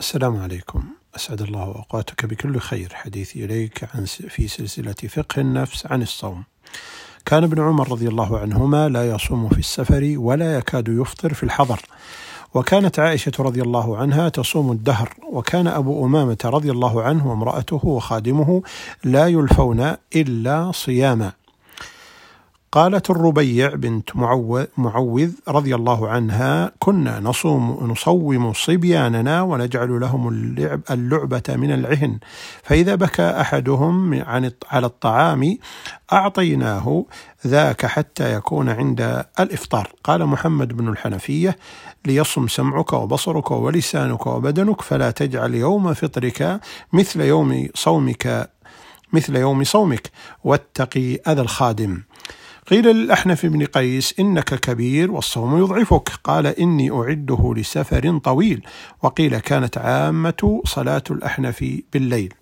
السلام عليكم. أسعد الله أوقاتك بكل خير. حديثي إليك عن في سلسلة فقه النفس عن الصوم. كان ابن عمر رضي الله عنهما لا يصوم في السفر ولا يكاد يفطر في الحضر. وكانت عائشة رضي الله عنها تصوم الدهر. وكان أبو أمامة رضي الله عنه وامرأته وخادمه لا يلفون إلا صياما. قالت الربيع بنت معوذ رضي الله عنها كنا نصوم نصوم صبياننا ونجعل لهم اللعب اللعبة من العهن. فإذا بكى أحدهم عن على الطعام أعطيناه ذاك حتى يكون عند الإفطار. قال محمد بن الحنفية ليصم سمعك وبصرك ولسانك وبدنك فلا تجعل يوم فطرك مثل يوم صومك مثل يوم صومك واتقي أذى الخادم. قيل للأحنف بن قيس إنك كبير والصوم يضعفك. قال إني أعده لسفر طويل. وقيل كانت عامة صلاة الأحنف بالليل.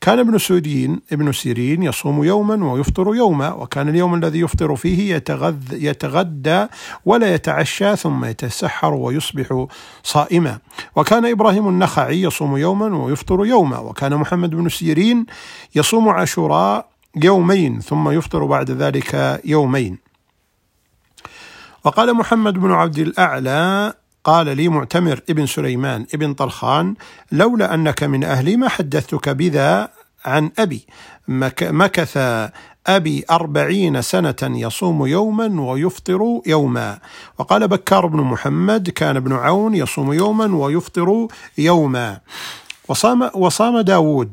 كان ابن سودين ابن سيرين يصوم يوما ويفطر يوما وكان اليوم الذي يفطر فيه يتغذ يتغدى ولا يتعشى ثم يتسحر ويصبح صائما. وكان إبراهيم النخعي يصوم يوما ويفطر يوما. وكان محمد بن سيرين يصوم عاشوراء يومين ثم يفطر بعد ذلك يومين. وقال محمد بن عبد الأعلى قال لي معتمر ابن سليمان ابن طرخان لولا أنك من أهلي ما حدثتك بذا عن أبي. مكث أبي أربعين سنة يصوم يوما ويفطر يوما. وقال بكار بن محمد كان ابن عون يصوم يوما ويفطر يوما. وصام, وصام داود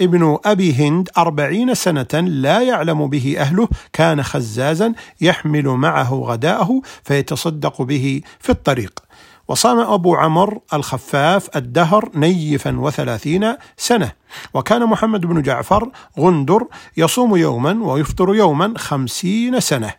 ابن أبي هند أربعين سنة لا يعلم به أهله كان خزازا يحمل معه غداءه فيتصدق به في الطريق. وصام أبو عمر الخفاف الدهر نيفا وثلاثين سنة. وكان محمد بن جعفر غندر يصوم يوما ويفطر يوما خمسين سنة.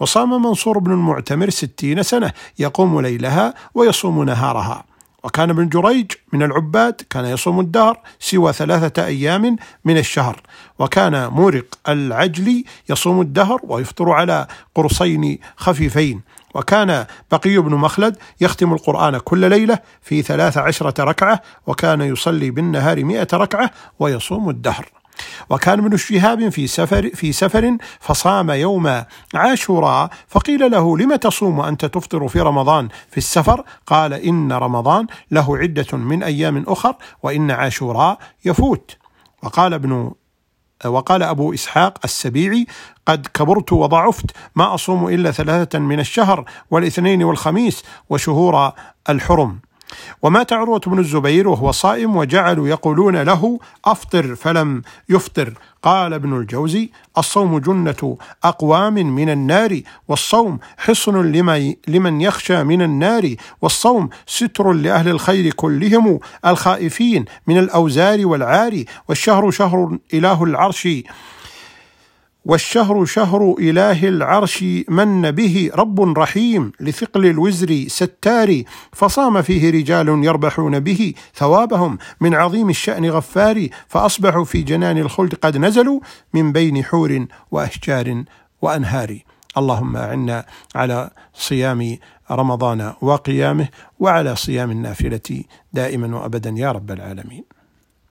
وصام منصور بن المعتمر ستين سنة يقوم ليلها ويصوم نهارها. وكان ابن جريج من العباد كان يصوم الدهر سوى ثلاثة أيام من الشهر وكان مورق العجلي يصوم الدهر ويفطر على قرصين خفيفين وكان بقي بن مخلد يختم القرآن كل ليلة في ثلاث عشرة ركعة وكان يصلي بالنهار مئة ركعة ويصوم الدهر. وكان ابن شهاب في سفر في سفر فصام يوم عاشوراء فقيل له لم تصوم وأنت تفطر في رمضان في السفر؟ قال إن رمضان له عدة من أيام أخر وإن عاشوراء يفوت. وقال ابن وقال أبو إسحاق السبيعي قد كبرت وضعفت ما أصوم إلا ثلاثة من الشهر والاثنين والخميس وشهور الحرم. ومات عروة بن الزبير وهو صائم وجعلوا يقولون له أفطر فلم يفطر. قال ابن الجوزي الصوم جنة أقوام من النار والصوم حصن لمن يخشى من النار والصوم ستر لأهل الخير كلهم الخائفين من الأوزار والعار والشهر شهر إله العرش. والشهر شهر إله العرش من به رب رحيم لثقل الوزر ستار فصام فيه رجال يربحون به ثوابهم. من عظيم الشأن غفار فأصبحوا في جنان الخلد قد نزلوا من بين حور وأشجار وأنهار. اللهم أعنا على صيام رمضان وقيامه وعلى صيام النافلة دائما وأبدا يا رب العالمين.